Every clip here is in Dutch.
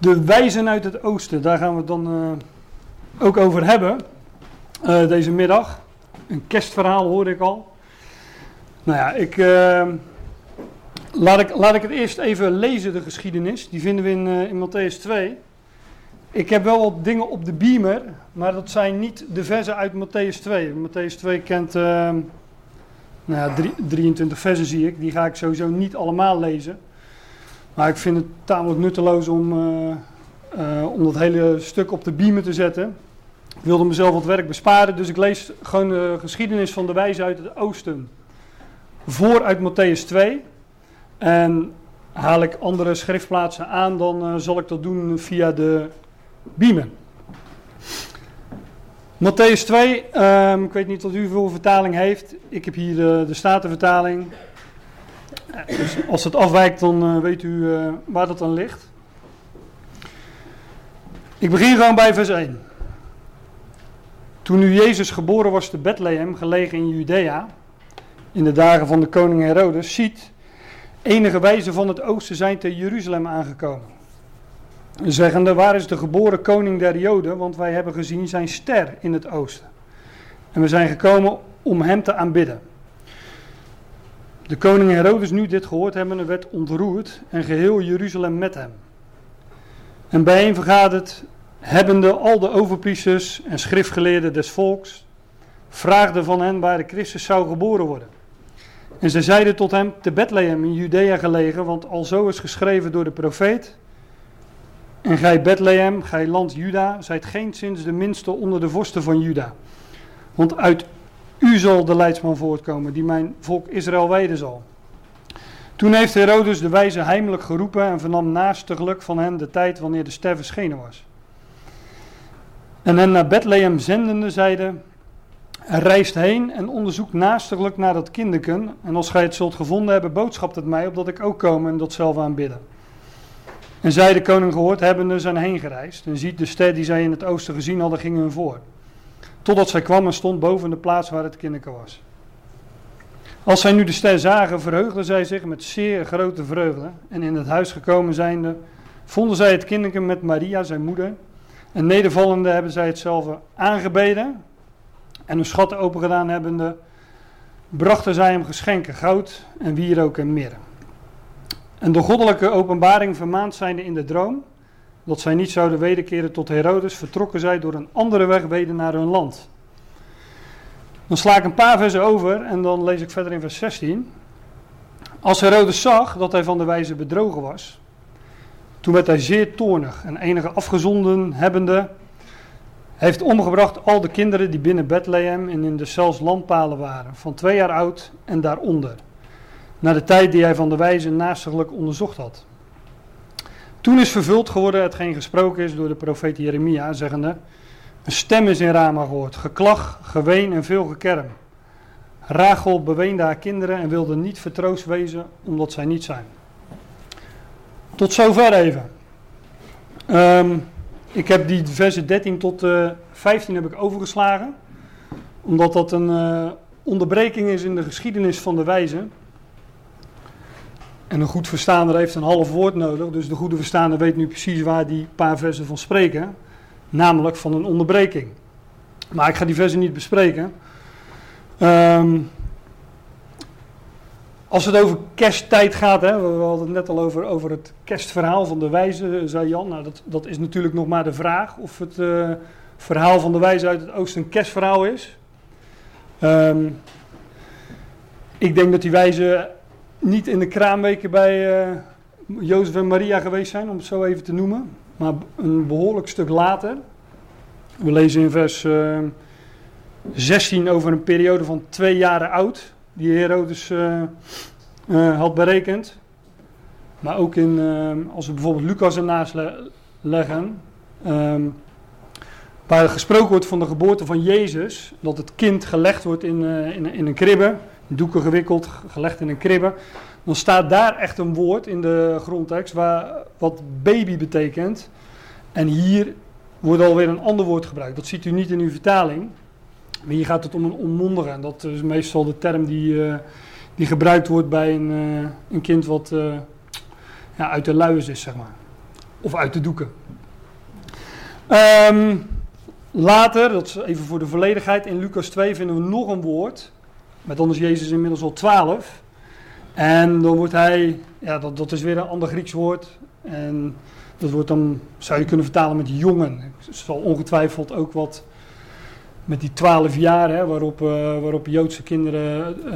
De wijzen uit het oosten, daar gaan we het dan eh, ook over hebben eh, deze middag. Een kerstverhaal hoorde ik al. Nou ja, ik, eh, laat ik, laat ik het eerst even lezen, de geschiedenis. Die vinden we in, in Matthäus 2. Ik heb wel wat dingen op de beamer, maar dat zijn niet de versen uit Matthäus 2. Matthäus 2 kent nou ja, 23 versen zie ik. Die ga ik sowieso niet allemaal lezen. Maar ik vind het tamelijk nutteloos om, uh, uh, om dat hele stuk op de beamer te zetten. Ik wilde mezelf wat werk besparen, dus ik lees gewoon de geschiedenis van de wijze uit het oosten voor uit Matthäus 2. En haal ik andere schriftplaatsen aan, dan uh, zal ik dat doen via de beamer. Matthäus 2, um, ik weet niet tot u veel vertaling heeft. Ik heb hier de, de Statenvertaling. Dus als het afwijkt, dan uh, weet u uh, waar dat dan ligt. Ik begin gewoon bij vers 1. Toen nu Jezus geboren was te Bethlehem, gelegen in Judea, in de dagen van de koning Herodes, ziet, enige wijzen van het oosten zijn te Jeruzalem aangekomen. Zeggende, waar is de geboren koning der Joden, want wij hebben gezien zijn ster in het oosten. En we zijn gekomen om hem te aanbidden. De koning Herodes nu dit gehoord hebben, werd ontroerd en geheel Jeruzalem met hem. En bijeen vergaderd, hebbende al de overpriesters en schriftgeleerden des volks, vraagden van hen waar de Christus zou geboren worden. En zij zeiden tot hem, te Bethlehem in Judea gelegen, want al zo is geschreven door de profeet. En gij Bethlehem, gij land Juda, zijt geen sinds de minste onder de vorsten van Juda. Want uit u zal de leidsman voortkomen, die mijn volk Israël wijden zal. Toen heeft Herodes de wijze heimelijk geroepen en vernam naastiglijk van hen de tijd wanneer de ster verschenen was. En hen naar Bethlehem zendende zeiden, reist heen en onderzoek naastiglijk naar dat kinderken. En als gij het zult gevonden hebben, boodschapt het mij, opdat ik ook komen en dat zelf aanbidden. En zij de koning gehoord hebbende zijn heen gereisd. En ziet de ster die zij in het oosten gezien hadden, gingen hun voor. Totdat zij kwam en stond boven de plaats waar het kinderke was. Als zij nu de ster zagen, verheugden zij zich met zeer grote vreugde. En in het huis gekomen zijnde, vonden zij het kinderke met Maria, zijn moeder. En nedervallende hebben zij hetzelfde aangebeden. En hun schatten opengedaan hebbende, brachten zij hem geschenken, goud en wierook en mirre. En door goddelijke openbaring vermaand zijnde in de droom, dat zij niet zouden wederkeren tot Herodes, vertrokken zij door een andere weg weder naar hun land. Dan sla ik een paar versen over en dan lees ik verder in vers 16. Als Herodes zag dat hij van de wijze bedrogen was, toen werd hij zeer toornig en enige afgezonden hebbende, heeft omgebracht al de kinderen die binnen Bethlehem en in de zelfs landpalen waren, van twee jaar oud en daaronder, naar de tijd die hij van de wijze naastiglijk onderzocht had. Toen is vervuld geworden hetgeen gesproken is door de profeet Jeremia, zeggende: Een stem is in Rama gehoord, geklag, geween en veel gekerm. Rachel beweende haar kinderen en wilde niet vertroost wezen, omdat zij niet zijn. Tot zover even. Um, ik heb die versen 13 tot uh, eh, 15 heb ik overgeslagen, omdat dat een uh, onderbreking is in de geschiedenis van de wijze. En een goed verstaander heeft een half woord nodig. Dus de goede verstaander weet nu precies waar die paar versen van spreken. Namelijk van een onderbreking. Maar ik ga die versen niet bespreken. Um, als het over kersttijd gaat, hè, we hadden het net al over, over het kerstverhaal van de wijze, zei Jan. Nou, dat, dat is natuurlijk nog maar de vraag of het uh, verhaal van de wijze uit het oosten een kerstverhaal is. Um, ik denk dat die wijze niet in de kraamweken bij uh, Jozef en Maria geweest zijn, om het zo even te noemen. Maar een behoorlijk stuk later. We lezen in vers uh, eh, 16 over een periode van twee jaren oud, die Herodes uh, had berekend. Maar ook in, als we bijvoorbeeld Lucas ernaast le leggen, um, waar gesproken wordt van de geboorte van Jezus, dat het kind gelegd wordt in, in, in een kribbe doeken gewikkeld, gelegd in een kribbe. Dan staat daar echt een woord in de grondtekst waar, wat baby betekent. En hier wordt alweer een ander woord gebruikt. Dat ziet u niet in uw vertaling. Maar hier gaat het om een onmondige. En dat is meestal de term die, uh, die gebruikt wordt bij een, uh, een kind wat uh, ja, uit de luiers is, zeg maar. of uit te doeken. Ehm, later, dat is even voor de volledigheid, in Lucas 2 vinden we nog een woord. Met dan is Jezus inmiddels al 12. En dan wordt hij, ja, dat, dat is weer een ander Grieks woord. En dat wordt dan, zou je kunnen vertalen met jongen. Het zal ongetwijfeld ook wat met die twaalf jaar, hè, waarop, uh, waarop Joodse kinderen uh,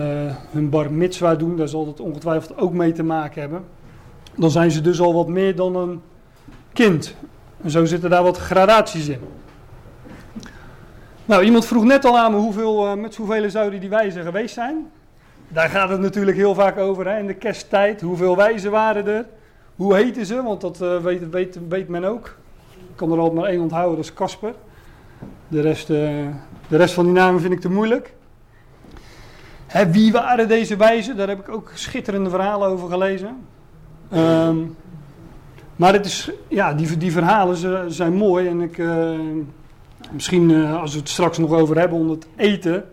hun bar mitzwa doen, daar zal dat ongetwijfeld ook mee te maken hebben. Dan zijn ze dus al wat meer dan een kind. En zo zitten daar wat gradaties in. Nou, iemand vroeg net al aan me hoeveel, uh, met hoeveel zouden die wijzen geweest zijn. Daar gaat het natuurlijk heel vaak over hè, in de kersttijd. Hoeveel wijzen waren er? Hoe heten ze? Want dat weet, weet, weet men ook. Ik kan er altijd maar één onthouden, dat is Casper. De rest, uh, de rest van die namen vind ik te moeilijk. Hè, wie waren deze wijzen? Daar heb ik ook schitterende verhalen over gelezen. Um, maar het is, ja, die, die verhalen zijn mooi. En ik, misschien uh, als we het straks nog over hebben onder het eten,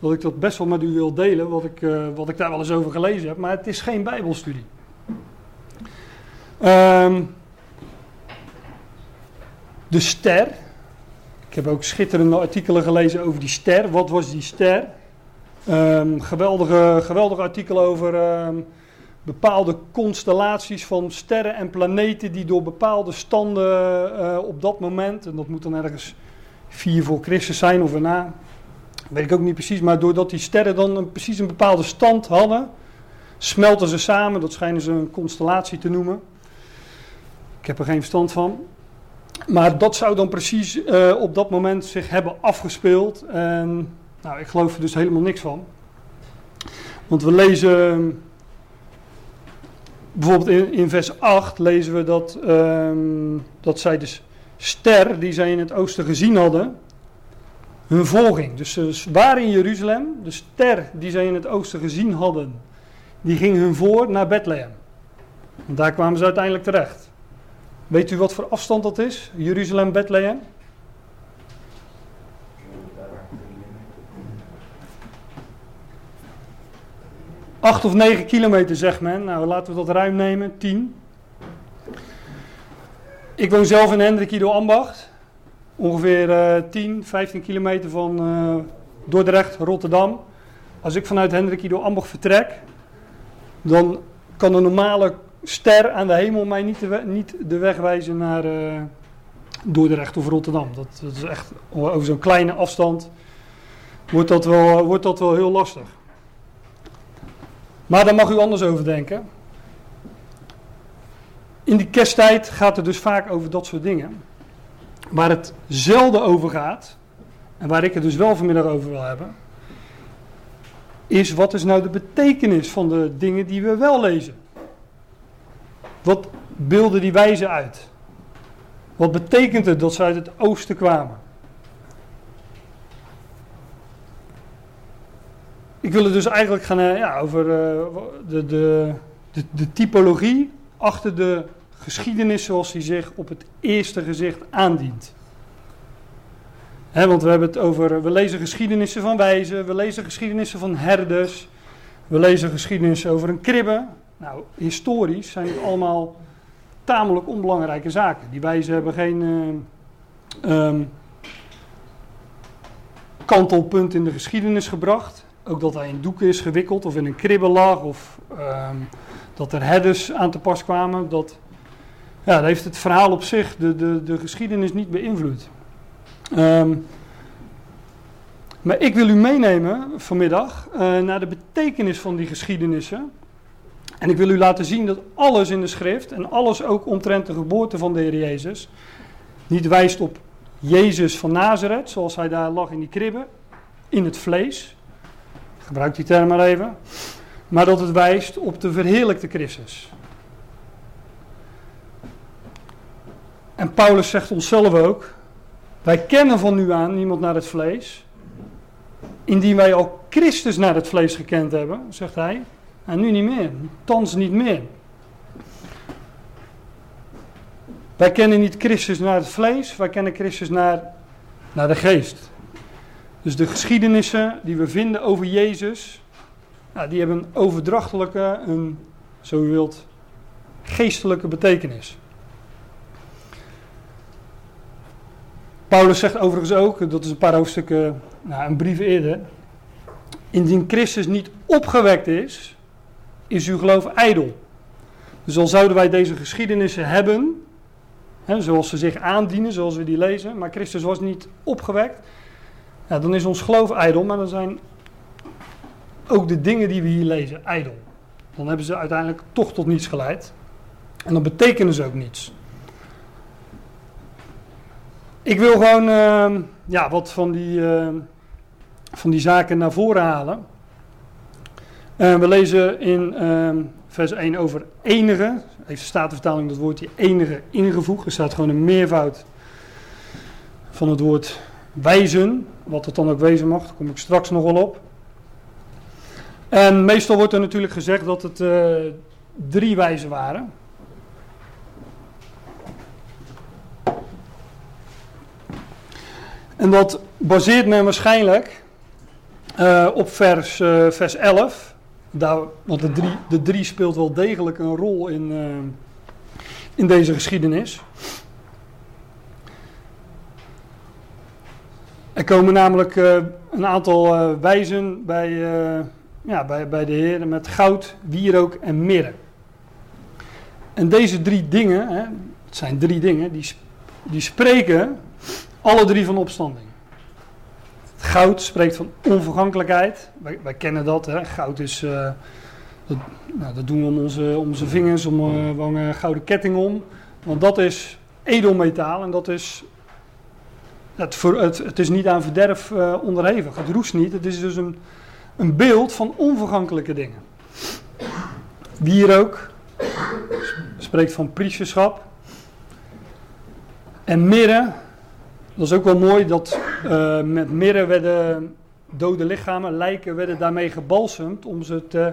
dat ik dat best wel met u wil delen, wat ik, wat ik daar wel eens over gelezen heb. Maar het is geen Bijbelstudie. Um, de ster, ik heb ook schitterende artikelen gelezen over die ster. Wat was die ster? Um, geweldige, geweldige artikelen over um, bepaalde constellaties van sterren en planeten die door bepaalde standen uh, op dat moment, en dat moet dan ergens vier voor Christus zijn of erna, weet ik ook niet precies, maar doordat die sterren dan precies een bepaalde stand hadden, smelten ze samen, dat schijnen ze een constellatie te noemen. Ik heb er geen verstand van. Maar dat zou dan precies uh, op dat moment zich hebben afgespeeld. En nou, ik geloof er dus helemaal niks van. Want we lezen, bijvoorbeeld in, vers 8 lezen we dat, um, dat zij de ster die zij in het oosten gezien hadden, hun volging. Dus ze waren in Jeruzalem, de ster die zij in het oosten gezien hadden, die ging hun voor naar Bethlehem. En daar kwamen ze uiteindelijk terecht. Weet u wat voor afstand dat is? Jeruzalem, Bethlehem? Acht of negen kilometer zegt men. Nou, laten we dat ruim nemen. Tien. Ik woon zelf in Hendrikido Ambacht. Ongeveer uh, 10, 15 kilometer van uh, Dordrecht, Rotterdam. Als ik vanuit Hendrikido Ambacht vertrek, dan kan een normale ster aan de hemel mij niet de, niet de weg wijzen naar uh, Dordrecht of Rotterdam. Dat, dat is echt over zo'n kleine afstand wordt dat, wel, wordt dat wel heel lastig. Maar daar mag u anders over denken. In die kersttijd gaat het dus vaak over dat soort dingen. Waar het zelden over gaat, en waar ik het dus wel vanmiddag over wil hebben, is wat is nou de betekenis van de dingen die we wel lezen? Wat beelden die wijzen uit? Wat betekent het dat ze uit het oosten kwamen? Ik wil het dus eigenlijk gaan uh, ja, over de, de, de, de, typologie achter de geschiedenis zoals die zich op het eerste gezicht aandient. Want we hebben het over, we lezen geschiedenissen van wijzen, we lezen geschiedenissen van herders, we lezen geschiedenissen over een kribbe, nou, historisch zijn het allemaal tamelijk onbelangrijke zaken. Die wijzen hebben geen uh, um, kantelpunt in de geschiedenis gebracht. Ook dat hij in doeken is gewikkeld of in een kribbe lag of um, dat er herders aan te pas kwamen. Dat, ja, dat heeft het verhaal op zich, de, de, de geschiedenis, niet beïnvloed. Um, maar ik wil u meenemen vanmiddag uh, naar de betekenis van die geschiedenissen. En ik wil u laten zien dat alles in de schrift en alles ook omtrent de geboorte van de Heer Jezus niet wijst op Jezus van Nazareth, zoals hij daar lag in die kribbe, in het vlees. Ik gebruik die term maar even. Maar dat het wijst op de verheerlijkte Christus. En Paulus zegt ons zelf ook: wij kennen van nu aan niemand naar het vlees. Indien wij al Christus naar het vlees gekend hebben, zegt hij, en nu niet meer. Thans niet meer. Wij kennen niet Christus naar het vlees, wij kennen Christus naar, naar de geest. Dus de geschiedenissen die we vinden over Jezus, nou, die hebben een overdrachtelijke, een, zo u wilt, geestelijke betekenis. Paulus zegt overigens ook, dat is een paar hoofdstukken, nou, een brief eerder. Indien Christus niet opgewekt is, is uw geloof ijdel. Dus al zouden wij deze geschiedenissen hebben, hè, zoals ze zich aandienen, zoals we die lezen, maar Christus was niet opgewekt, ja, dan is ons geloof ijdel, maar dan zijn ook de dingen die we hier lezen ijdel. Dan hebben ze uiteindelijk toch tot niets geleid. En dan betekenen ze ook niets. Ik wil gewoon uh, ja, wat van die, uh, van die zaken naar voren halen. Uh, we lezen in ehm, vers 1 over enige. Heeft de Statenvertaling dat woordje enige ingevoegd. Er staat gewoon een meervoud van het woord wijzen. Wat het dan ook wezen mag, daar kom ik straks nog wel op. En meestal wordt er natuurlijk gezegd dat het uh, drie wijzen waren. En dat baseert men waarschijnlijk uh, op vers, uh, vers 11. Daar, want de drie, de drie speelt wel degelijk een rol in, in deze geschiedenis. Er komen namelijk een aantal wijzen bij, ja, bij, bij de Heer met goud, wierook en mirre. En deze drie dingen, hè, het zijn drie dingen, die, die spreken alle drie van opstanding. Het goud spreekt van onvergankelijkheid. Wij, wij kennen dat. Hè? Goud is. Uh, dat, nou, dat, doen we om onze, om onze vingers, om we hangen gouden ketting om. Want dat is edelmetaal en dat is. Het, het, het is niet aan verderf uh, onderhevig. Het roest niet. Het is dus een, een beeld van onvergankelijke dingen. Wierook spreekt van priesterschap. En mirre dat is ook wel mooi dat uh, met mirre werden dode lichamen, lijken, werden daarmee gebalsemd om ze te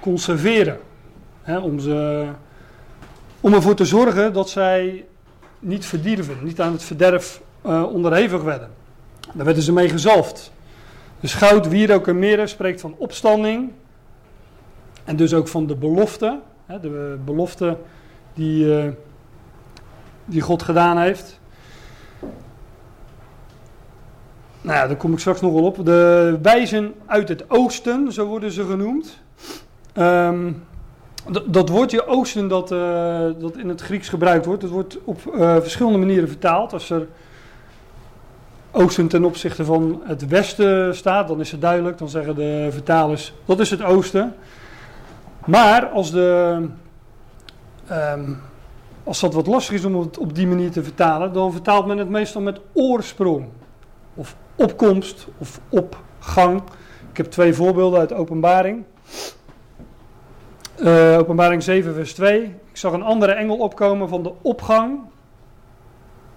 conserveren. Om, ze, om ervoor te zorgen dat zij niet verdierven, niet aan het verderf uh, onderhevig werden. Daar werden ze mee gezalfd. Dus goud, wierook en mirre spreekt van opstanding. En dus ook van de belofte. Hè, de belofte die, uh, die God gedaan heeft. Nou ja, daar kom ik straks nog wel op. De wijzen uit het oosten, zo worden ze genoemd. Um, dat woordje oosten dat, uh, dat in het Grieks gebruikt wordt, dat wordt op verschillende manieren vertaald. Als er oosten ten opzichte van het westen staat, dan is het duidelijk. Dan zeggen de vertalers, dat is het oosten. Maar als, de, um, als dat wat lastig is om het op die manier te vertalen, dan vertaalt men het meestal met oorsprong. Of opkomst of opgang. Ik heb twee voorbeelden uit openbaring. Uh, openbaring 7 vers 2. Ik zag een andere engel opkomen van de opgang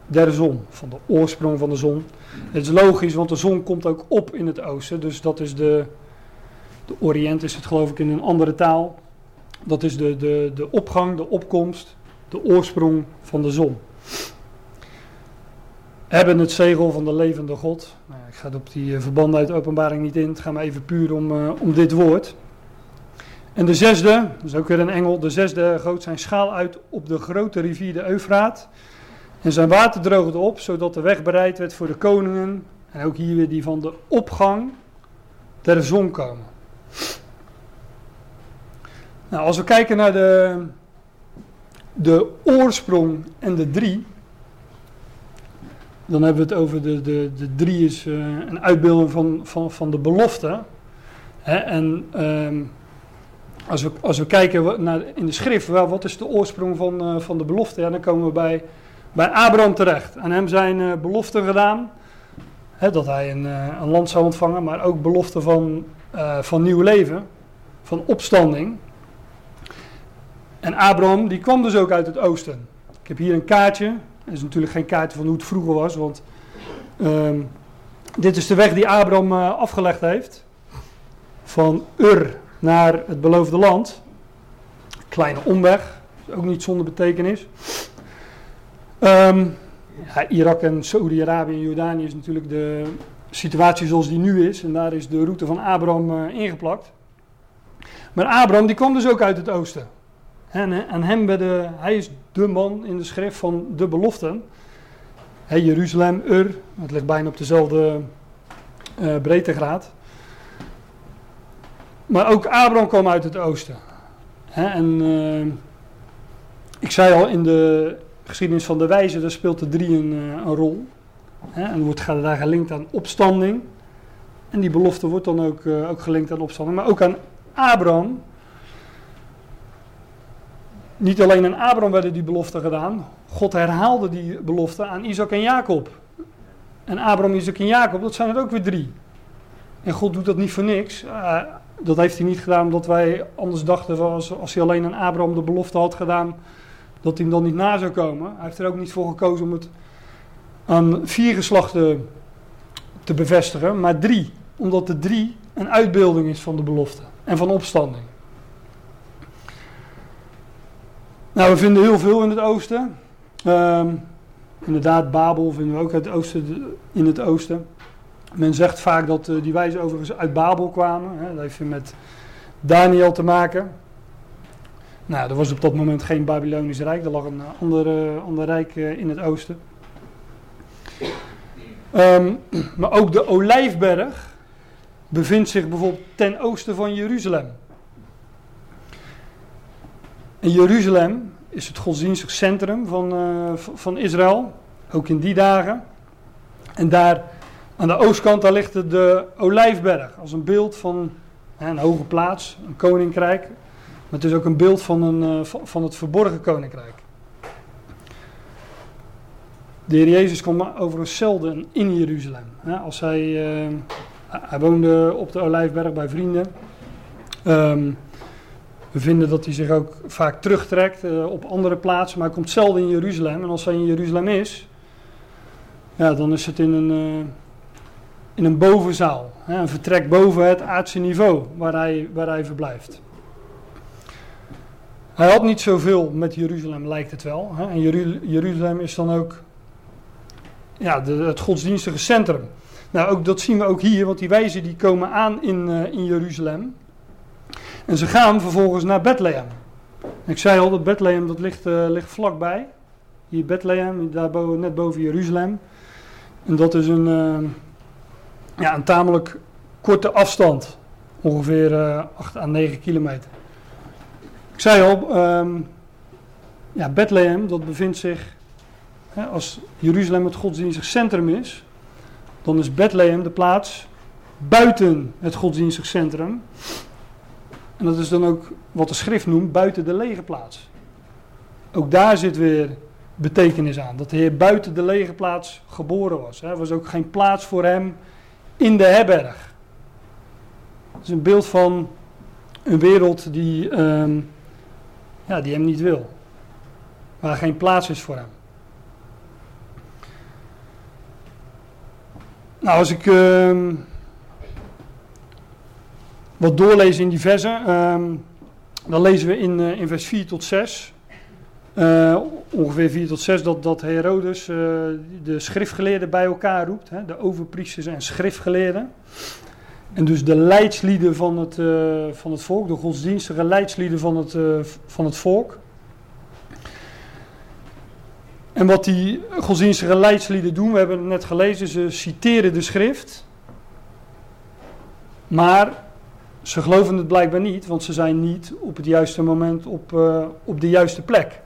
der zon. Van de oorsprong van de zon. Het is logisch, want de zon komt ook op in het oosten. Dus dat is de, de Oriënt is het geloof ik in een andere taal. Dat is de, de, de opgang, de opkomst, de oorsprong van de zon hebben het zegel van de levende God. Nou, ik ga op die eh, verbanden uit de openbaring niet in. Het gaat me even puur om, uh, om dit woord. En de zesde, dat is ook weer een engel. De zesde goot zijn schaal uit op de grote rivier de Eufraat. En zijn water droogde op, zodat de weg bereid werd voor de koningen. En ook hier weer die van de opgang der zon komen. Nou, als we kijken naar de, de oorsprong en de drie, dan hebben we het over de, de, de drie is uh, een uitbeelding van, van, van de belofte. Hè? En um, als, we, als we kijken naar, in de schrift, wel, wat is de oorsprong van, uh, van de belofte? Ja, dan komen we bij, bij Abraham terecht. Aan hem zijn uh, beloften gedaan. Hè, dat hij een, een land zou ontvangen, maar ook beloften van, van nieuw leven. Van opstanding. En Abraham, die kwam dus ook uit het oosten. Ik heb hier een kaartje dat is natuurlijk geen kaart van hoe het vroeger was, want um, dit is de weg die Abraham uh, afgelegd heeft. Van Ur naar het beloofde land. Kleine omweg, ook niet zonder betekenis. Um, Irak en Saudi-Arabië en Jordanië is natuurlijk de situatie zoals die nu is. En daar is de route van Abraham uh, ingeplakt. Maar Abraham die kwam dus ook uit het oosten. En aan hem werden, hij is de man in de schrift van de beloften. Jeruzalem, Ur, het ligt bijna op dezelfde uh, breedtegraad. Maar ook Abraham kwam uit het oosten. en ik zei al, in de geschiedenis van de wijze, daar speelt de drie een, uh, een rol. en wordt daar gelinkt aan opstanding. En die belofte wordt dan ook, ook gelinkt aan opstanding. Maar ook aan Abraham. Niet alleen aan Abraham werden die beloften gedaan. God herhaalde die belofte aan Isaac en Jacob. En Abraham, Isaac en Jacob, dat zijn er ook weer drie. En God doet dat niet voor niks. Uh, dat heeft hij niet gedaan omdat wij anders dachten, als, als hij alleen aan Abraham de belofte had gedaan, dat hij hem dan niet na zou komen. Hij heeft er ook niet voor gekozen om het aan vier geslachten te bevestigen, maar drie. Omdat de drie een uitbeelding is van de belofte en van opstanding. Nou, we vinden heel veel in het oosten. Um, inderdaad, Babel vinden we ook het oosten, in het oosten. Men zegt vaak dat uh, die wijzen overigens uit Babel kwamen. Hè. Dat heeft met Daniel te maken. Nou, er was op dat moment geen Babylonisch Rijk. Er lag een ander, ander rijk uh, in het oosten. Um, maar ook de Olijfberg bevindt zich bijvoorbeeld ten oosten van Jeruzalem. En Jeruzalem is het godsdienstig centrum van, van Israël, ook in die dagen. En daar aan de oostkant daar ligt de Olijfberg als een beeld van een hoge plaats, een koninkrijk. Maar het is ook een beeld van, een, uh, van het verborgen koninkrijk. De Heer Jezus kwam overigens zelden in Jeruzalem. Als hij, uh, hij woonde op de Olijfberg bij vrienden. Um, we vinden dat hij zich ook vaak terugtrekt uh, op andere plaatsen, maar hij komt zelden in Jeruzalem. En als hij in Jeruzalem is, ja, dan is het in een, in een bovenzaal. Een vertrek boven het aardse niveau waar hij, waar hij verblijft. Hij had niet zoveel met Jeruzalem, lijkt het wel. Hè. En Jeruzalem is dan ook ja, het godsdienstige centrum. Nou, ook, dat zien we ook hier, want die wijzen die komen aan in, uh, in Jeruzalem. En ze gaan vervolgens naar Bethlehem. Ik zei al, dat Bethlehem dat ligt, uh, ligt vlakbij. Hier Bethlehem, daar net boven Jeruzalem. En dat is een, uh, ja, een tamelijk korte afstand. Ongeveer uh, 8 à 9 kilometer. Ik zei al, um, ja, Bethlehem dat bevindt zich, hè, als Jeruzalem het godsdienstig centrum is, dan is Bethlehem de plaats buiten het godsdienstig centrum. En dat is dan ook wat de schrift noemt buiten de lege plaats. Ook daar zit weer betekenis aan. Dat de Heer buiten de lege plaats geboren was. Er was ook geen plaats voor hem in de herberg. Het is een beeld van een wereld die, um, ja, die hem niet wil. Waar geen plaats is voor hem. Nou, als ik uh, wat doorlezen in die versen, um, dan lezen we in, uh, in vers 4 tot 6. Uh, ongeveer 4 tot 6 dat, dat Herodes uh, de schriftgeleerden bij elkaar roept. Hè, de overpriesters en schriftgeleerden. En dus de leidslieden van het, uh, van het volk, de godsdienstige leidslieden van het, van het volk. En wat die godsdienstige leidslieden doen, we hebben het net gelezen, ze citeren de schrift. Maar ze geloven het blijkbaar niet, want ze zijn niet op het juiste moment op, uh, op de juiste plek.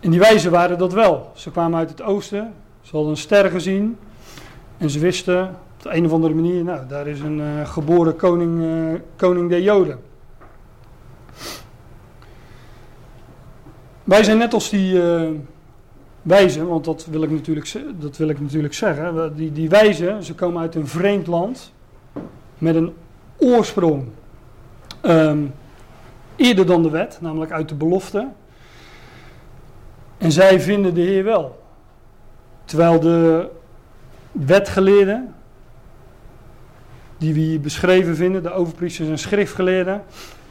En die wijzen waren dat wel. Ze kwamen uit het oosten, ze hadden een ster gezien en ze wisten op de een of andere manier, nou, daar is een uh, geboren koning, uh, koning der Joden. Wij zijn net als die wijzen, want dat wil ik natuurlijk, dat wil ik natuurlijk zeggen. Die, die wijzen, ze komen uit een vreemd land met een oorsprong um, eerder dan de wet, namelijk uit de belofte. En zij vinden de Heer wel. Terwijl de wetgeleerden, die we hier beschreven vinden, de overpriesters en schriftgeleerden,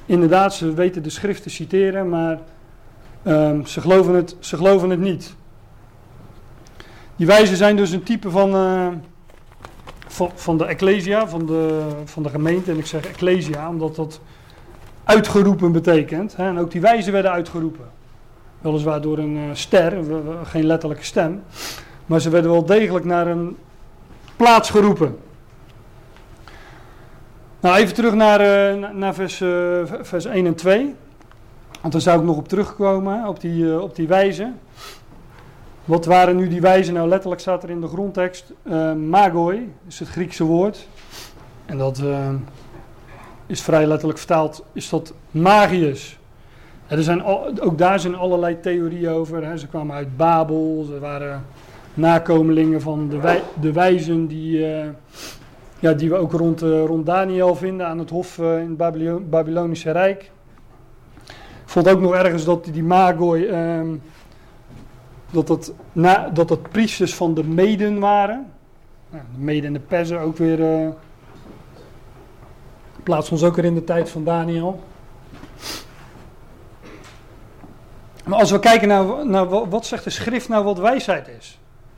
inderdaad, ze weten de schrift te citeren, maar um, ze, geloven het, ze geloven het niet. Die wijzen zijn dus een type van, uh, van, van de Ecclesia, van de, van de gemeente. En ik zeg Ecclesia omdat dat uitgeroepen betekent. Hè? En ook die wijzen werden uitgeroepen. Weliswaar door een uh, ster, geen letterlijke stem. Maar ze werden wel degelijk naar een plaats geroepen. Nou, even terug naar, uh, naar vers, uh, vers 1 en 2. Want daar zou ik nog op terugkomen, op die, uh, op die wijze. Wat waren nu die wijzen? Nou, letterlijk staat er in de grondtekst magoi, is het Griekse woord. En dat is vrij letterlijk vertaald, is dat magius. er zijn ook daar zijn allerlei theorieën over. Hè. Ze kwamen uit Babel, ze waren nakomelingen van de, de wijzen die, uh, ja, die we ook rond, uh, rond Daniel vinden aan het hof uh, in het Babylon Babylonische Rijk. Ik vond ook nog ergens dat die Magoi, ehm, dat, dat, na, dat priesters van de Meden waren. Nou, de Meden en de Perzen ook weer plaatsen ons ook weer in de tijd van Daniel. Maar als we kijken naar, naar wat zegt de schrift nou wat wijsheid is.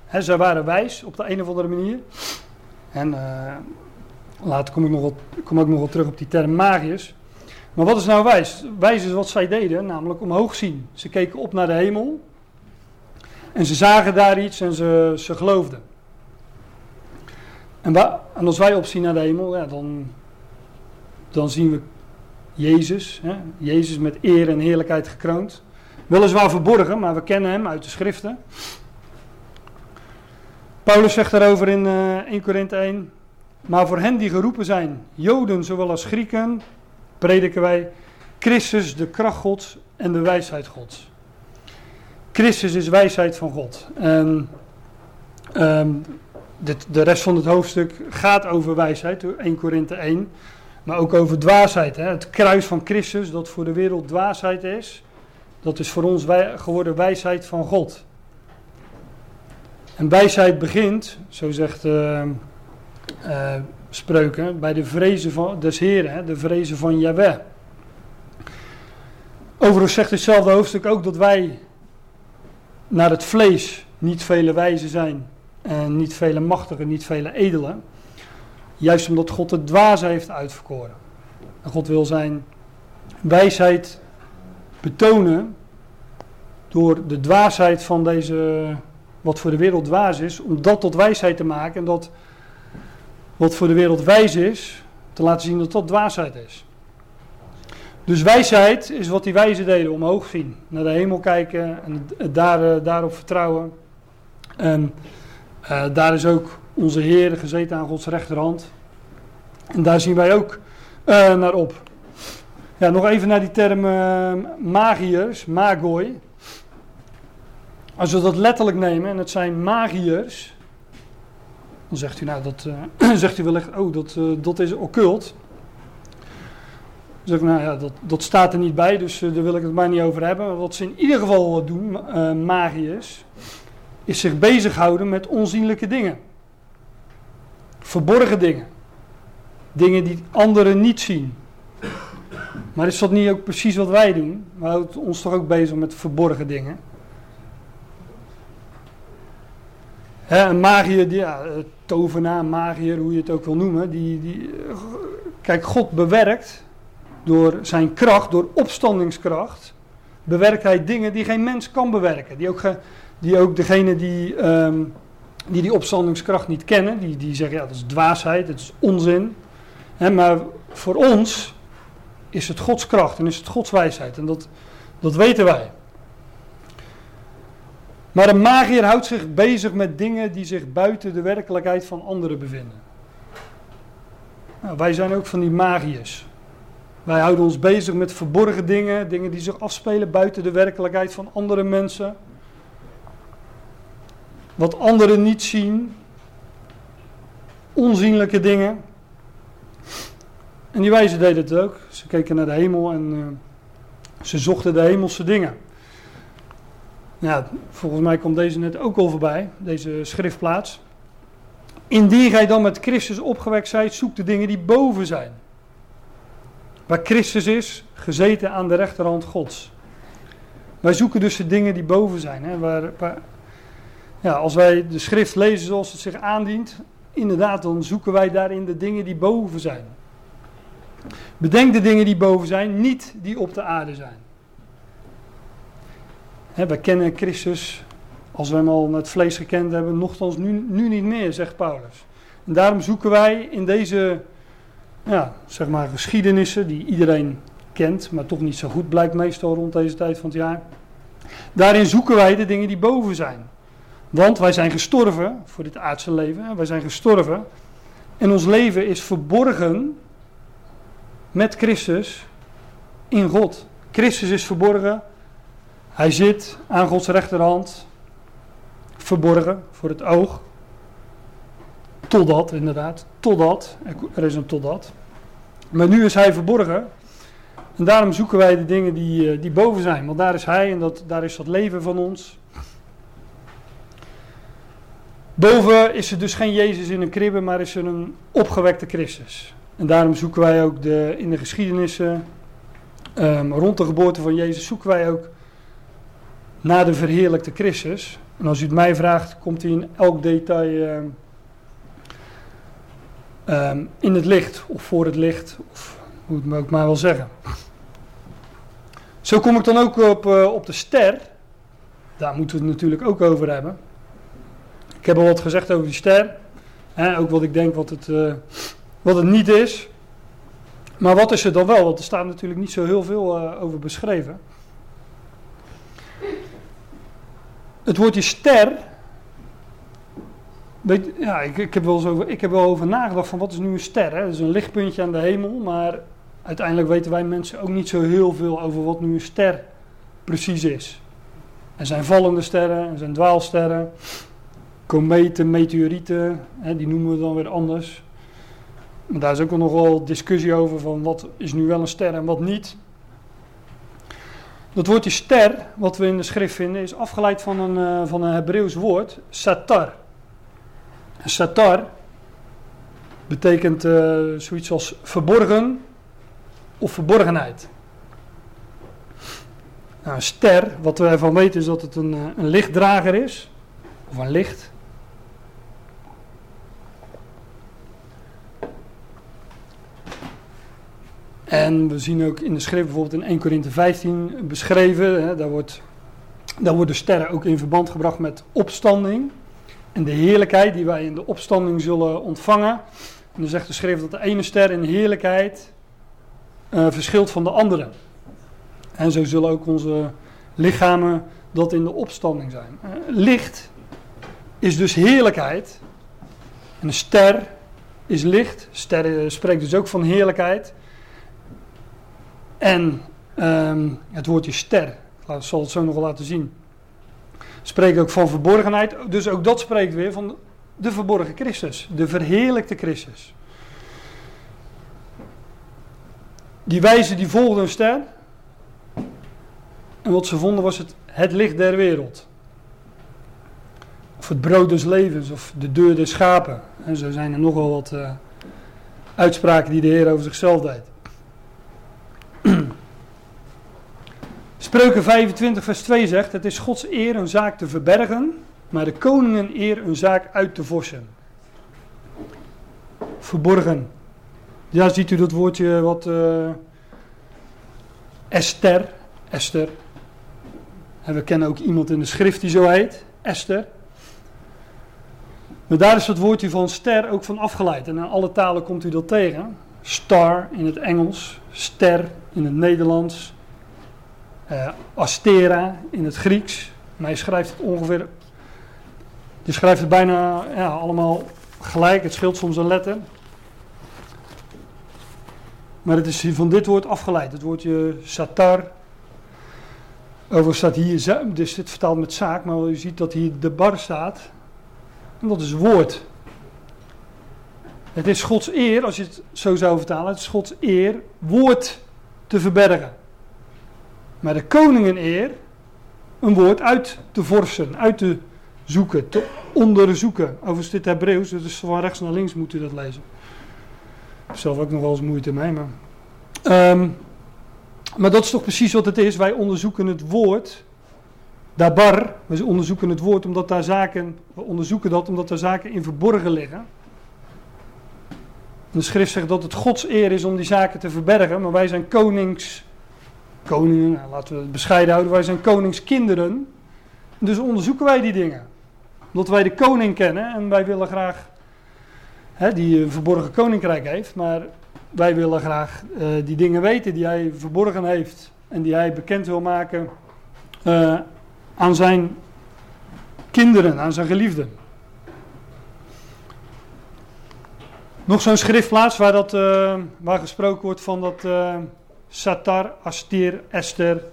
He, zij waren wijs op de een of andere manier. En uh, later kom ik, nog wat, kom nog terug op die term magius. Maar wat is nou wijs? Wijs is wat zij deden, namelijk omhoog zien. Ze keken op naar de hemel. En ze zagen daar iets en ze, ze geloofden. En, en als wij opzien naar de hemel, ja, dan, dan zien we Jezus. Hè? Jezus met eer en heerlijkheid gekroond. Weliswaar verborgen, maar we kennen hem uit de schriften. Paulus zegt daarover in uh, eh, 1 Korinthe 1. Maar voor hen die geroepen zijn, Joden zowel als Grieken, prediken wij Christus, de kracht Gods en de wijsheid Gods. Christus is wijsheid van God. En um, dit, de rest van het hoofdstuk gaat over wijsheid, 1 Korinthe 1. Maar ook over dwaasheid. Hè? Het kruis van Christus, dat voor de wereld dwaasheid is, dat is voor ons geworden wijsheid van God. En wijsheid begint, zo zegt uh, Spreuken, bij de vrezen van, des Heren, de vrezen van Yahweh. Overigens zegt hetzelfde hoofdstuk ook dat wij naar het vlees niet vele wijzen zijn, en niet vele machtigen, niet vele edelen. Juist omdat God het dwaze heeft uitverkoren. En God wil zijn wijsheid betonen door de dwaasheid van deze wat voor de wereld dwaas is, om dat tot wijsheid te maken. En dat wat voor de wereld wijs is, te laten zien dat dat dwaasheid is. Dus wijsheid is wat die wijzen deden, omhoog zien, naar de hemel kijken en daar, uh, daarop vertrouwen. En uh, daar is ook onze Heer gezeten aan Gods rechterhand. En daar zien wij ook uh, naar op. Ja, nog even naar die term magiërs, magoi. Als we dat letterlijk nemen en het zijn magiërs, dan zegt u nou dat, uh, zegt u wellicht, oh dat, uh, dat is occult. Dan zeg ik nou ja, dat, dat staat er niet bij, dus uh, daar wil ik het maar niet over hebben. Wat ze in ieder geval doen, magiërs, is zich bezighouden met onzienlijke dingen. Verborgen dingen. Dingen die anderen niet zien. Maar is dat niet ook precies wat wij doen? We houden ons toch ook bezig met verborgen dingen. Een magier, die, ja, tovenaar, magier, hoe je het ook wil noemen. Die, die, kijk, God bewerkt door zijn kracht, door opstandingskracht, bewerkt hij dingen die geen mens kan bewerken. Die ook, die ook degene die, um, die die opstandingskracht niet kennen, die, die zeggen ja dat is dwaasheid, dat is onzin. maar voor ons is het Gods kracht en is het Gods wijsheid en dat, dat weten wij. Maar een magier houdt zich bezig met dingen die zich buiten de werkelijkheid van anderen bevinden. Nou, wij zijn ook van die magiërs. Wij houden ons bezig met verborgen dingen, dingen die zich afspelen buiten de werkelijkheid van andere mensen. Wat anderen niet zien. Onzienlijke dingen. En die wijzen deden het ook. Ze keken naar de hemel en uh, ze zochten de hemelse dingen. Ja, volgens mij komt deze net ook al voorbij, deze schriftplaats. Indien gij dan met Christus opgewekt zijt, zoek de dingen die boven zijn. Waar Christus is, gezeten aan de rechterhand Gods. Wij zoeken dus de dingen die boven zijn. Hè, waar, ja, als wij de schrift lezen zoals het zich aandient, inderdaad, dan zoeken wij daarin de dingen die boven zijn. Bedenk de dingen die boven zijn, niet die op de aarde zijn. We kennen Christus als we hem al het vlees gekend hebben, nogthans nu, nu niet meer, zegt Paulus. En daarom zoeken wij in deze, ja, zeg maar, geschiedenissen die iedereen kent, maar toch niet zo goed blijkt meestal rond deze tijd van het jaar. Daarin zoeken wij de dingen die boven zijn. Want wij zijn gestorven voor dit aardse leven. Wij zijn gestorven. En ons leven is verborgen met Christus in God. Christus is verborgen. Hij zit aan Gods rechterhand. Verborgen voor het oog. Totdat, inderdaad. Totdat. Er is een totdat. Maar nu is hij verborgen. En daarom zoeken wij de dingen die, eh, die boven zijn. Want daar is hij en dat, daar is dat leven van ons. Boven is er dus geen Jezus in een kribbe, maar is er een opgewekte Christus. En daarom zoeken wij ook de, in de geschiedenissen um, rond de geboorte van Jezus, zoeken wij ook naar de verheerlijkte Christus. En als u het mij vraagt, komt hij in elk detail um, um, in het licht of voor het licht, of hoe het me ook maar wil zeggen. Zo kom ik dan ook op, uh, op de ster. Daar moeten we het natuurlijk ook over hebben. Ik heb al wat gezegd over die ster. Ook wat ik denk wat het, uh, wat het niet is. Maar wat is het dan wel? Want er staat natuurlijk niet zo heel veel uh, over beschreven. Het woordje ster. Ja, ik, ik, heb wel zo, ik heb wel over nagedacht van wat is nu een ster? Hè? Dat is een lichtpuntje aan de hemel, maar uiteindelijk weten wij mensen ook niet zo heel veel over wat nu een ster precies is. Er zijn vallende sterren, er zijn dwaalsterren, kometen, meteorieten, hè, die noemen we dan weer anders. Maar daar is ook nog wel discussie over van wat is nu wel een ster en wat niet. Dat woordje ster, wat we in de schrift vinden, is afgeleid van een, uh, van een Hebreeuws woord, satar. satar betekent uh, zoiets als verborgen of verborgenheid. Nou, een ster, wat we ervan weten is dat het een, eh, een lichtdrager is, of een licht. En we zien ook in de schrift bijvoorbeeld in 1 Korinthe 15 beschreven, hè, daar, wordt, daar worden sterren ook in verband gebracht met opstanding. En de heerlijkheid die wij in de opstanding zullen ontvangen. En dan zegt de schrift dat de ene ster in heerlijkheid uh, verschilt van de andere. En zo zullen ook onze lichamen dat in de opstanding zijn. Uh, licht is dus heerlijkheid. En een ster is licht. Ster spreekt dus ook van heerlijkheid. En um, het woordje ster, ik zal het zo nog wel laten zien, spreekt ook van verborgenheid. Dus ook dat spreekt weer van de verborgen Christus, de verheerlijkte Christus. Die wijzen die volgden een ster. En wat ze vonden was het, het licht der wereld. Of het brood des levens, of de deur des schapen. En zo zijn er nogal wat uh, uitspraken die de Heer over zichzelf deed. Spreuken 25, vers 2 zegt: Het is Gods eer een zaak te verbergen, maar de koningen eer een zaak uit te vorsen. Verborgen. Ja, ziet u dat woordje wat uh, Esther, Esther. En we kennen ook iemand in de schrift die zo heet, Esther. Maar daar is het woordje van ster ook van afgeleid. En in alle talen komt u dat tegen. Star in het Engels, ster in het Nederlands, uh, Astera in het Grieks. Maar je schrijft het ongeveer. Je schrijft het bijna ja, allemaal gelijk. Het scheelt soms een letter. Maar het is van dit woord afgeleid. Het woordje satar. Over staat hier, dus dit vertaald met zaak, maar u ziet dat hier de bar staat. En dat is woord. Het is Gods eer, als je het zo zou vertalen, het is Gods eer woord te verbergen. Maar de koningen eer een woord uit te vorsen, uit te zoeken, te onderzoeken. Overigens dit Hebreeuws, dus van rechts naar links moet u dat lezen. Ik heb zelf ook nog wel eens moeite mee, maar... Um, maar dat is toch precies wat het is. Wij onderzoeken het woord. Dabar, we onderzoeken het woord omdat daar zaken, we onderzoeken dat omdat daar zaken in verborgen liggen. De schrift zegt dat het Gods eer is om die zaken te verbergen, maar wij zijn konings, koningen, nou, laten we het bescheiden houden, wij zijn koningskinderen. Dus onderzoeken wij die dingen. Omdat wij de koning kennen en wij willen graag, hè, die een verborgen koninkrijk heeft, maar wij willen graag uh, die dingen weten die hij verborgen heeft en die hij bekend wil maken uh, aan zijn kinderen, aan zijn geliefden. Nog zo'n schriftplaats waar, dat, uh, waar gesproken wordt van dat uh, Satar, Astir, Esther,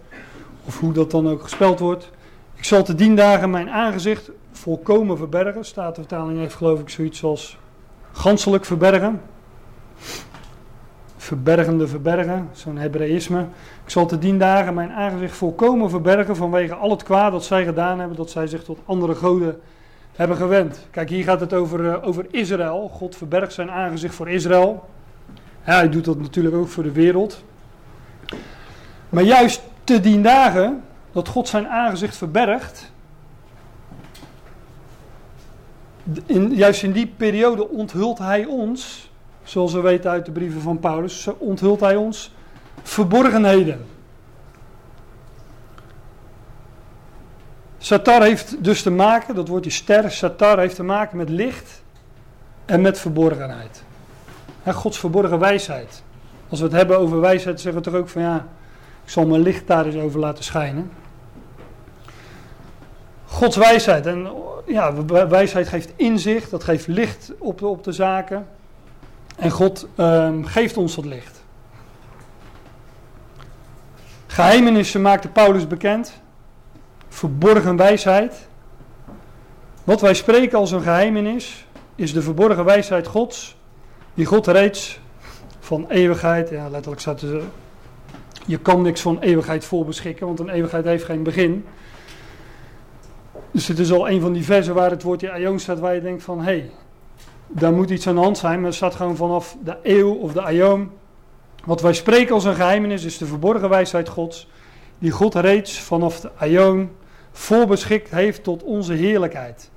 of hoe dat dan ook gespeld wordt. Ik zal te dien dagen mijn aangezicht volkomen verbergen. Statenvertaling heeft geloof ik zoiets als ganselijk verbergen. Verbergende verbergen, zo'n Hebreïsme. Ik zal te dien dagen mijn aangezicht volkomen verbergen vanwege al het kwaad dat zij gedaan hebben, dat zij zich tot andere goden hebben gewend. Kijk, hier gaat het over, uh, over Israël. God verbergt zijn aangezicht voor Israël. Hij doet dat natuurlijk ook voor de wereld. Maar juist te dien dagen dat God zijn aangezicht verbergt. In, juist in die periode onthult hij ons, zoals we weten uit de brieven van Paulus, onthult hij ons verborgenheden. Satar heeft dus te maken, dat woordje ster, Satar heeft te maken met licht en met verborgenheid. Gods verborgen wijsheid. Als we het hebben over wijsheid, zeggen we toch ook van ja, ik zal mijn licht daar eens over laten schijnen. Gods wijsheid. En ja, wijsheid geeft inzicht, dat geeft licht op de, op de zaken. En God um, geeft ons dat licht. Geheimenissen maakte Paulus bekend verborgen wijsheid. Wat wij spreken als een geheimenis is de verborgen wijsheid Gods, die God reeds van eeuwigheid, ja letterlijk staat er, je kan niks van eeuwigheid voorbeschikken, want een eeuwigheid heeft geen begin. Dus het is al een van die versen waar het woordje aion staat, waar je denkt van, hé, hey, daar moet iets aan de hand zijn, maar het staat gewoon vanaf de eeuw of de aion. Wat wij spreken als een geheimenis is de verborgen wijsheid Gods, die God reeds vanaf de aion voorbeschikt heeft tot onze heerlijkheid.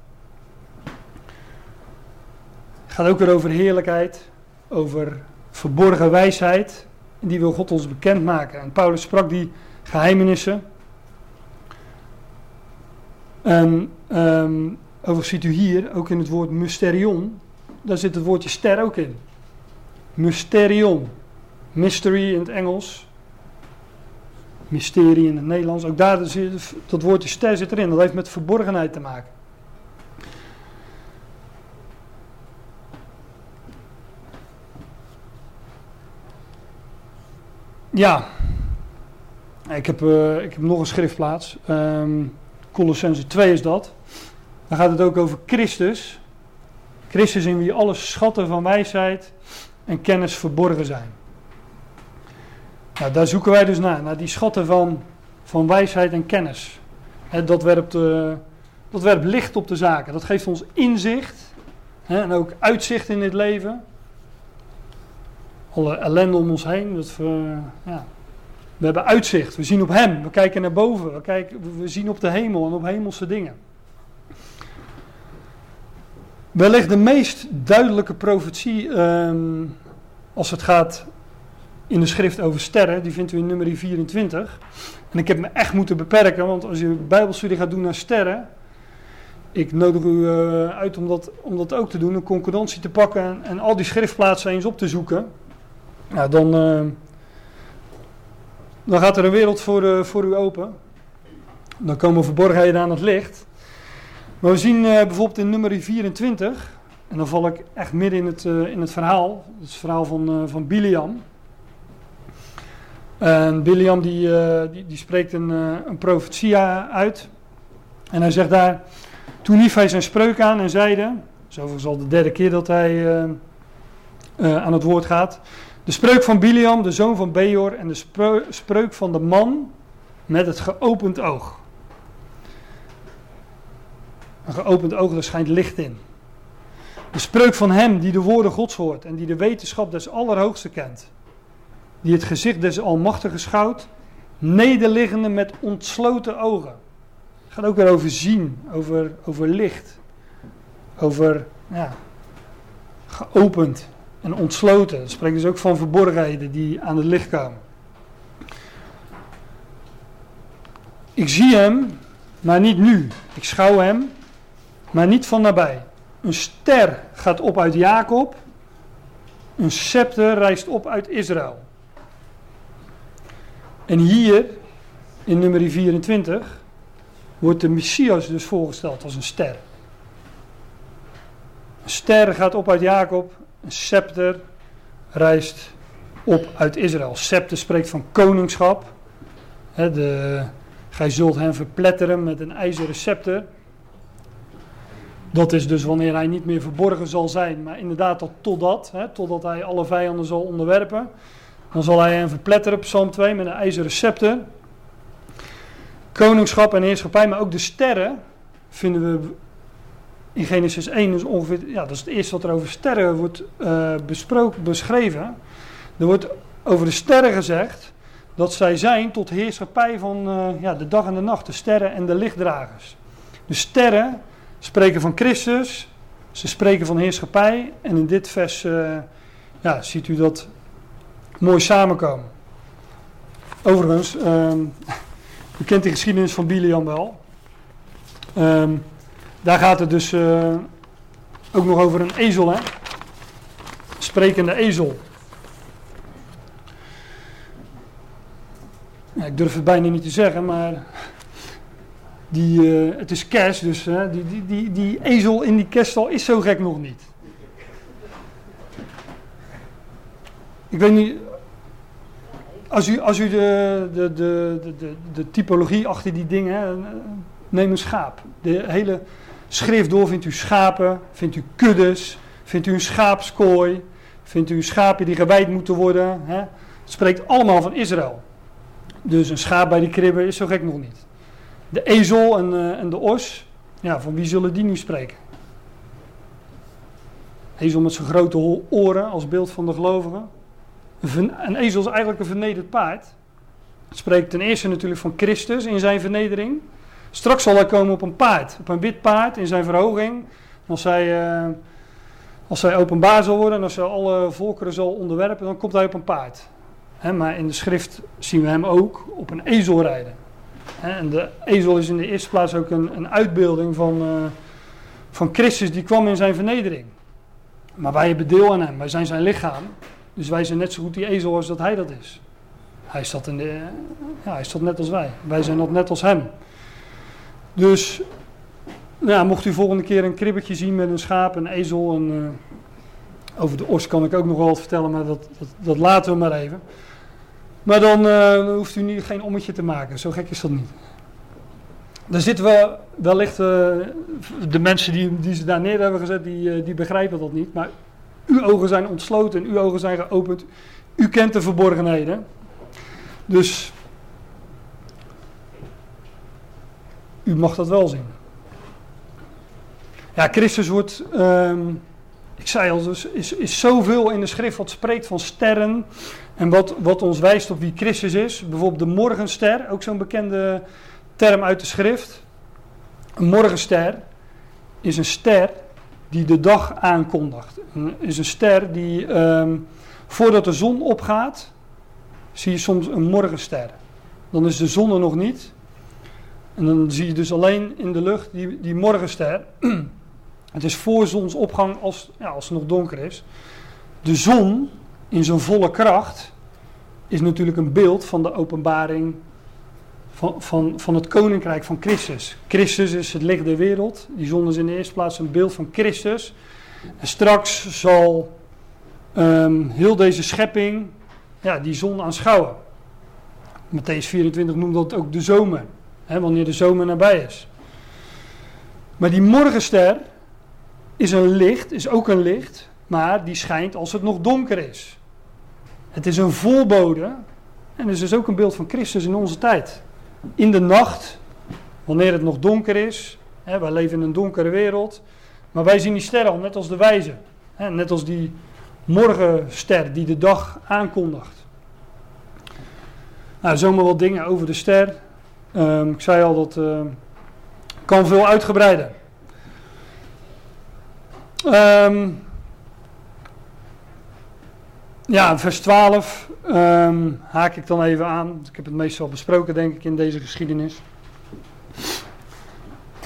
Het gaat ook weer over heerlijkheid, over verborgen wijsheid. En die wil God ons bekendmaken. En Paulus sprak die geheimenissen. En um, overigens ziet u hier ook in het woord mysterion, daar zit het woordje ster ook in. Mysterion. Mystery in het Engels mysterie in het Nederlands. Ook daar zit, dat woordje ster zit erin. Dat heeft met verborgenheid te maken. Ja, ik heb, uh, ik heb nog een schriftplaats. Um, Colossense 2 is dat. Dan gaat het ook over Christus. Christus in wie alle schatten van wijsheid en kennis verborgen zijn. Nou, daar zoeken wij dus naar, naar die schatten van, van wijsheid en kennis. dat, werpt, dat werpt licht op de zaken. Dat geeft ons inzicht en ook uitzicht in dit leven. Alle ellende om ons heen. Dat we, ja. we hebben uitzicht. We zien op Hem. We kijken naar boven. We, kijken, we zien op de hemel en op hemelse dingen. Wellicht de meest duidelijke profetie um, als het gaat in de schrift over sterren, die vindt u in nummer 24. En ik heb me echt moeten beperken, want als je bijbelstudie gaat doen naar sterren, ik nodig u uh, uit om dat, om dat ook te doen, een concordantie te pakken en, al die schriftplaatsen eens op te zoeken. Nou, dan, uh, dan gaat er een wereld voor, uh, voor u open. Dan komen verborgenheden aan het licht. Maar we zien bijvoorbeeld in nummer 24, en dan val ik echt midden in het, in het verhaal, het verhaal van, van Biliam. En Biliam die, uh, die, die, spreekt een, uh, een profetie uit. En hij zegt daar, toen hief hij zijn spreuk aan en zeide, zo is al de derde keer dat hij uh, aan het woord gaat. De spreuk van Biliam, de zoon van Beor en de spreuk van de man met het geopend oog. Een geopend oog, daar schijnt licht in. De spreuk van hem die de woorden Gods hoort en die de wetenschap des Allerhoogste kent die het gezicht des Almachtigen schouwt, nederliggende met ontsloten ogen. Het gaat ook weer over zien, over, over licht, over ja, geopend en ontsloten. Het spreekt dus ook van verborgenheden die aan het licht komen. Ik zie hem, maar niet nu. Ik schouw hem, maar niet van nabij. Een ster gaat op uit Jacob, een scepter rijst op uit Israël. En hier, in nummer 24, wordt de Messias dus voorgesteld als een ster. Een ster gaat op uit Jacob, een scepter rijst op uit Israël. Scepter spreekt van koningschap. He, de, gij zult hem verpletteren met een ijzeren scepter. Dat is dus wanneer hij niet meer verborgen zal zijn, maar inderdaad tot, totdat, totdat hij alle vijanden zal onderwerpen. Dan zal hij hen verpletteren, Psalm 2, met een ijzeren scepter. Koningschap en heerschappij, maar ook de sterren vinden we in Genesis 1 dus ongeveer, ja, dat is het eerste wat er over sterren wordt uh, besproken, beschreven. Er wordt over de sterren gezegd dat zij zijn tot heerschappij van uh, ja, de dag en de nacht, de sterren en de lichtdragers. De sterren spreken van Christus, ze spreken van heerschappij en in dit vers uh, ja, ziet u dat mooi samenkomen. Overigens, um, u kent de geschiedenis van Biliam wel. Um, daar gaat het dus uh, ook nog over een ezel, hè? Sprekende ezel. Ik durf het bijna niet te zeggen, maar die, uh, het is kerst, dus die, die, die, die ezel in die kerststal is zo gek nog niet. Ik weet niet, als u, als u de, de, de, de, de typologie achter die dingen, neem een schaap. De hele schrift door vindt u schapen, vindt u kuddes, vindt u een schaapskooi, vindt u schapen die gewijd moeten worden. Hè? Het spreekt allemaal van Israël. Dus een schaap bij die kribben is zo gek nog niet. De ezel en, uh, en de os, ja, van wie zullen die nu spreken? Ezel met zijn grote oren als beeld van de gelovigen. Een ezel is eigenlijk een vernederd paard. Het spreekt ten eerste natuurlijk van Christus in zijn vernedering. Straks zal hij komen op een paard, op een wit paard in zijn verhoging. Als hij, uh, als hij openbaar zal worden en als hij alle volkeren zal onderwerpen, dan komt hij op een paard. maar in de schrift zien we hem ook op een ezel rijden. en de ezel is in de eerste plaats ook een, een uitbeelding van, uh, van Christus die kwam in zijn vernedering. Maar wij hebben deel aan hem, wij zijn zijn lichaam. Dus wij zijn net zo goed die ezel als dat hij dat is. Hij dat, in de, ja, hij dat net als wij. Wij zijn dat net als hem. Dus nou, mocht u volgende keer een kribbetje zien met een schaap, een ezel. En, uh, over de os kan ik ook nog wel wat vertellen, maar dat, dat, dat laten we maar even. Maar dan uh, hoeft u niet, geen ommetje te maken, zo gek is dat niet. Dan zitten we wellicht, uh, de mensen die, die ze daar neer hebben gezet, die, die begrijpen dat niet. Maar uw ogen zijn ontsloten en uw ogen zijn geopend. U kent de verborgenheden. Dus u mag dat wel zien. Ja, Christus wordt, um, ik zei al, dus is, is zoveel in de schrift wat spreekt van sterren. En wat, wat ons wijst op wie Christus is. Bijvoorbeeld de morgenster, ook zo'n bekende term uit de schrift. Een morgenster is een ster die de dag aankondigt. is een ster die um, voordat de zon opgaat, zie je soms een morgenster. Dan is de zon er nog niet. En dan zie je dus alleen in de lucht die, die morgenster. Het is voor zonsopgang als, ja, als het nog donker is. De zon in zijn volle kracht is natuurlijk een beeld van de openbaring van, van, van het koninkrijk van Christus. Christus is het licht der wereld. Die zon is in de eerste plaats een beeld van Christus. En straks zal um, heel deze schepping ja, die zon aanschouwen. Matthäus 24 noemt dat ook de zomer. Hè, wanneer de zomer nabij is. Maar die morgenster is een licht, is ook een licht, maar die schijnt als het nog donker is. Het is een voorbode en het is dus ook een beeld van Christus in onze tijd. In de nacht, wanneer het nog donker is, hè, wij leven in een donkere wereld, maar wij zien die sterren al net als de wijze. Hè, net als die morgenster die de dag aankondigt. Nou, zomaar wat dingen over de ster. Um, ik zei al dat uh, kan veel uitgebreider. Um, ja, vers 12 ehm, haak ik dan even aan. Ik heb het meestal besproken, denk ik, in deze geschiedenis.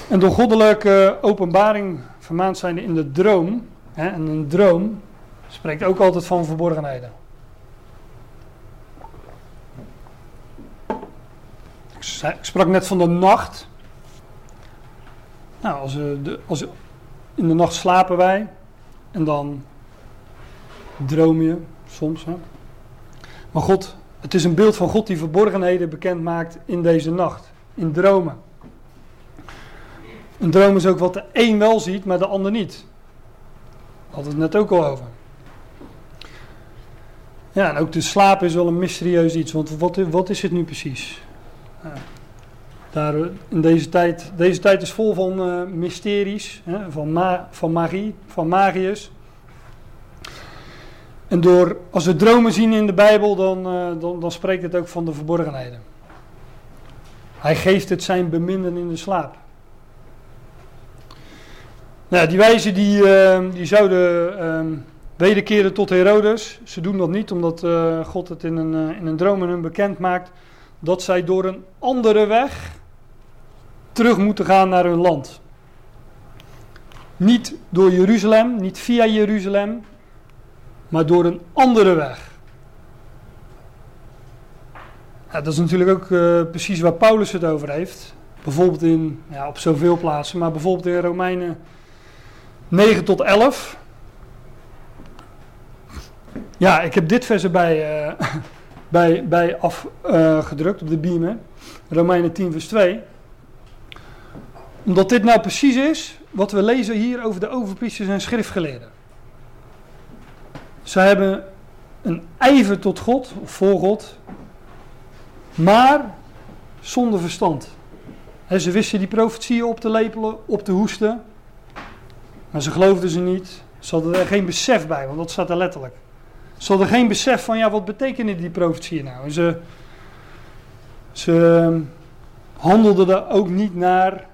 En door goddelijke openbaring vermaand zijn in de droom. Hè, en een droom spreekt ook altijd van verborgenheden. Ik sprak net van de nacht. Nou, als, we de, als in de nacht slapen wij en dan droom je soms. Hè? Maar God, het is een beeld van God die verborgenheden bekend maakt in deze nacht, in dromen. Een droom is ook wat de een wel ziet, maar de ander niet. Hadden het net ook al over. Ja, en ook de slaap is wel een mysterieus iets, want wat, wat is het nu precies? daar, in deze tijd, deze tijd is vol van uh, mysteries, hè, van, ma van magie, van magiërs. En door, als we dromen zien in de Bijbel, dan, uh, dan, dan spreekt het ook van de verborgenheden. Hij geeft het zijn beminden in de slaap. Nou, die wijzen die, uh, die zouden uh, wederkeren tot Herodes. Ze doen dat niet, omdat uh, God het in een, in een droom aan hun bekend maakt. Dat zij door een andere weg terug moeten gaan naar hun land. Niet door Jeruzalem, niet via Jeruzalem, maar door een andere weg. Dat is natuurlijk ook uh, precies waar Paulus het over heeft. Bijvoorbeeld in, ja, op zoveel plaatsen, maar bijvoorbeeld in Romeinen 9 tot 11. Ja, ik heb dit vers erbij uh, bij, bij afgedrukt op de beamer. Romeinen 10 vers 2. Omdat dit nou precies is wat we lezen hier over de overpriesters en schriftgeleerden. Ze hebben een ijver tot God, of voor God, maar zonder verstand. ze wisten die profetieën op te lepelen, op te hoesten, maar ze geloofden ze niet. Ze hadden er geen besef bij, want dat staat er letterlijk. Ze hadden geen besef van, ja, wat betekenen die profetieën nou? En ze, ze ehm, handelden er ook niet naar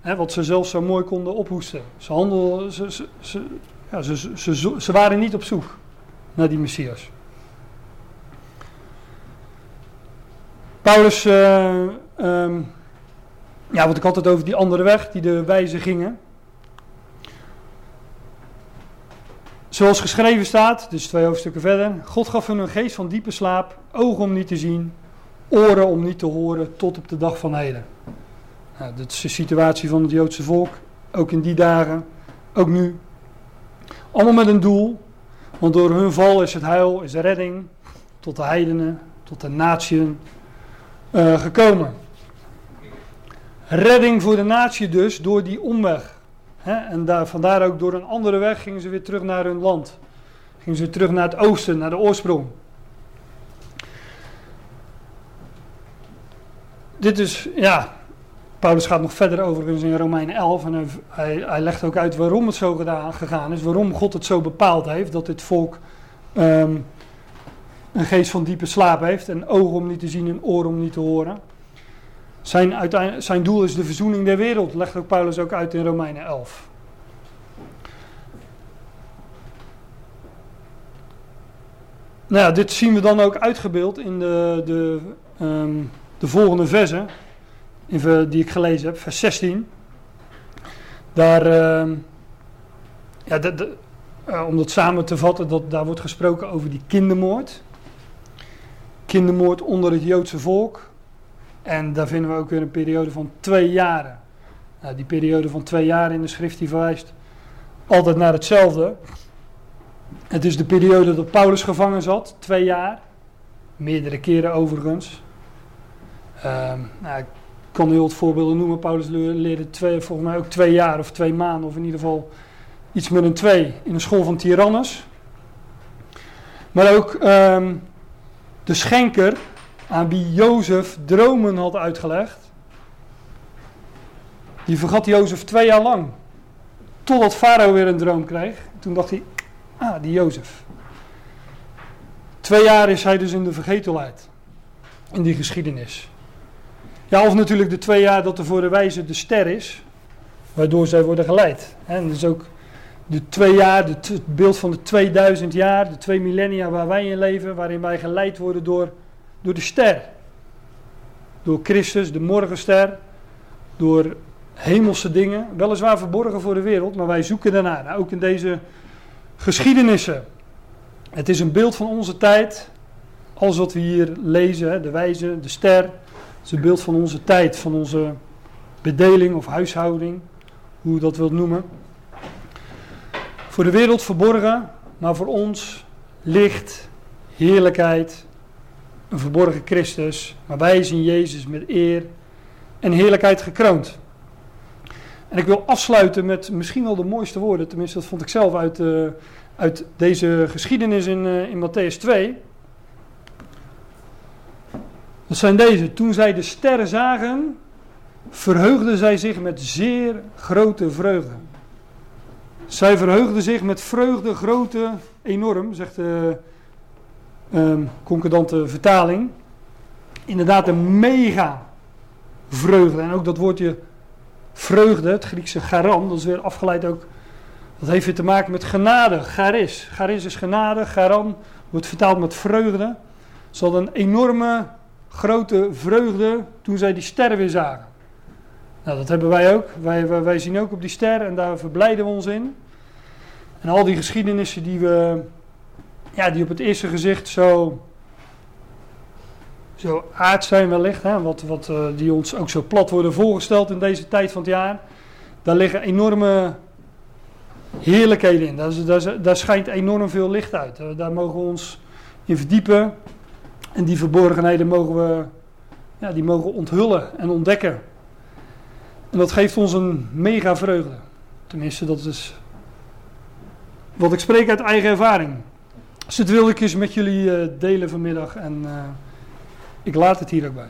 hè, wat ze zelf zo mooi konden ophoesten. Ze, handelden, ze, ja, ze, ze waren niet op zoek naar die Messias. Paulus, uh, ja, wat ik altijd over die andere weg, die de wijzen gingen. Zoals geschreven staat, dus twee hoofdstukken verder. God gaf hun een geest van diepe slaap, ogen om niet te zien, oren om niet te horen, tot op de dag van heden. Nou, dat is de situatie van het Joodse volk, ook in die dagen, ook nu. Allemaal met een doel, want door hun val is het heil, is de redding tot de heidenen, tot de natieën uh, gekomen. Redding voor de natie dus door die omweg. Hè? En daar, vandaar ook door een andere weg gingen ze weer terug naar hun land. Gingen ze terug naar het oosten, naar de oorsprong. Dit is, ja, Paulus gaat nog verder overigens in Romeinen 11 en hij, hij, legt ook uit waarom het zo gedaan, gegaan is, waarom God het zo bepaald heeft dat dit volk um, een geest van diepe slaap heeft en ogen om niet te zien en oren om niet te horen. Zijn, zijn doel is de verzoening der wereld, legt ook Paulus ook uit in Romeinen 11. Nou ja, dit zien we dan ook uitgebeeld in de, de, um, de volgende versen die ik gelezen heb, vers 16. Daar, uh, ja, de, uh, om dat samen te vatten, dat, daar wordt gesproken over die kindermoord. Kindermoord onder het Joodse volk. En daar vinden we ook weer een periode van twee jaren. Nou, die periode van twee jaar in de schrift die verwijst altijd naar hetzelfde. Het is de periode dat Paulus gevangen zat, twee jaar. Meerdere keren overigens. Um, nou, kan heel wat voorbeelden noemen. Paulus leerde twee, volgens mij ook twee jaar of twee maanden, of in ieder geval iets met een twee, in de school van Tyrannus. Maar ook um, de schenker aan wie Jozef dromen had uitgelegd. Die vergat Jozef twee jaar lang. Totdat Farao weer een droom kreeg. Toen dacht hij, ah, die Jozef. Twee jaar is hij dus in de vergetelheid. In die geschiedenis. Ja, of natuurlijk de twee jaar dat er voor de wijze de ster is, waardoor zij worden geleid. En dus ook de twee jaar, het beeld van de 2000 jaar, de twee millennia waar wij in leven, waarin wij geleid worden door, door de ster. Door Christus, de morgenster, door hemelse dingen, weliswaar verborgen voor de wereld, maar wij zoeken daarnaar. Nou, ook in deze geschiedenissen. Het is een beeld van onze tijd. Alles wat we hier lezen, de wijze, de ster, een beeld van onze tijd, van onze bedeling of huishouding, hoe je dat wilt noemen. Voor de wereld verborgen, maar voor ons licht, heerlijkheid, een verborgen Christus. Maar wij zien Jezus met eer en heerlijkheid gekroond. En ik wil afsluiten met misschien wel de mooiste woorden, tenminste dat vond ik zelf uit, uh, uit deze geschiedenis in, uh, in Matthäus 2. Dat zijn deze. Toen zij de sterren zagen, verheugden zij zich met zeer grote vreugde. Zij verheugden zich met vreugde, grote, enorm, zegt de um, concordante vertaling. Inderdaad, een mega vreugde. En ook dat woordje vreugde, het Griekse garan, dat is weer afgeleid ook. Dat heeft weer te maken met genade, charis. Charis is genade, garan wordt vertaald met vreugde. Ze hadden een enorme, grote vreugde toen zij die sterren weer zagen. Nou, dat hebben wij ook. Wij, wij, zien ook op die ster en daar verblijden we ons in. En al die geschiedenissen die we, ja, die op het eerste gezicht zo, zo aard zijn wellicht, hè, wat, wat, uh, die ons ook zo plat worden voorgesteld in deze tijd van het jaar. Daar liggen enorme heerlijkheden in. Daar, daar schijnt enorm veel licht uit. Daar mogen we ons in verdiepen. En die verborgenheden mogen we, ja, die mogen onthullen en ontdekken. En dat geeft ons een mega vreugde. Tenminste, dat is wat ik spreek uit eigen ervaring. Dus dat wilde ik eens met jullie uh, delen vanmiddag en uh, ik laat het hier ook bij.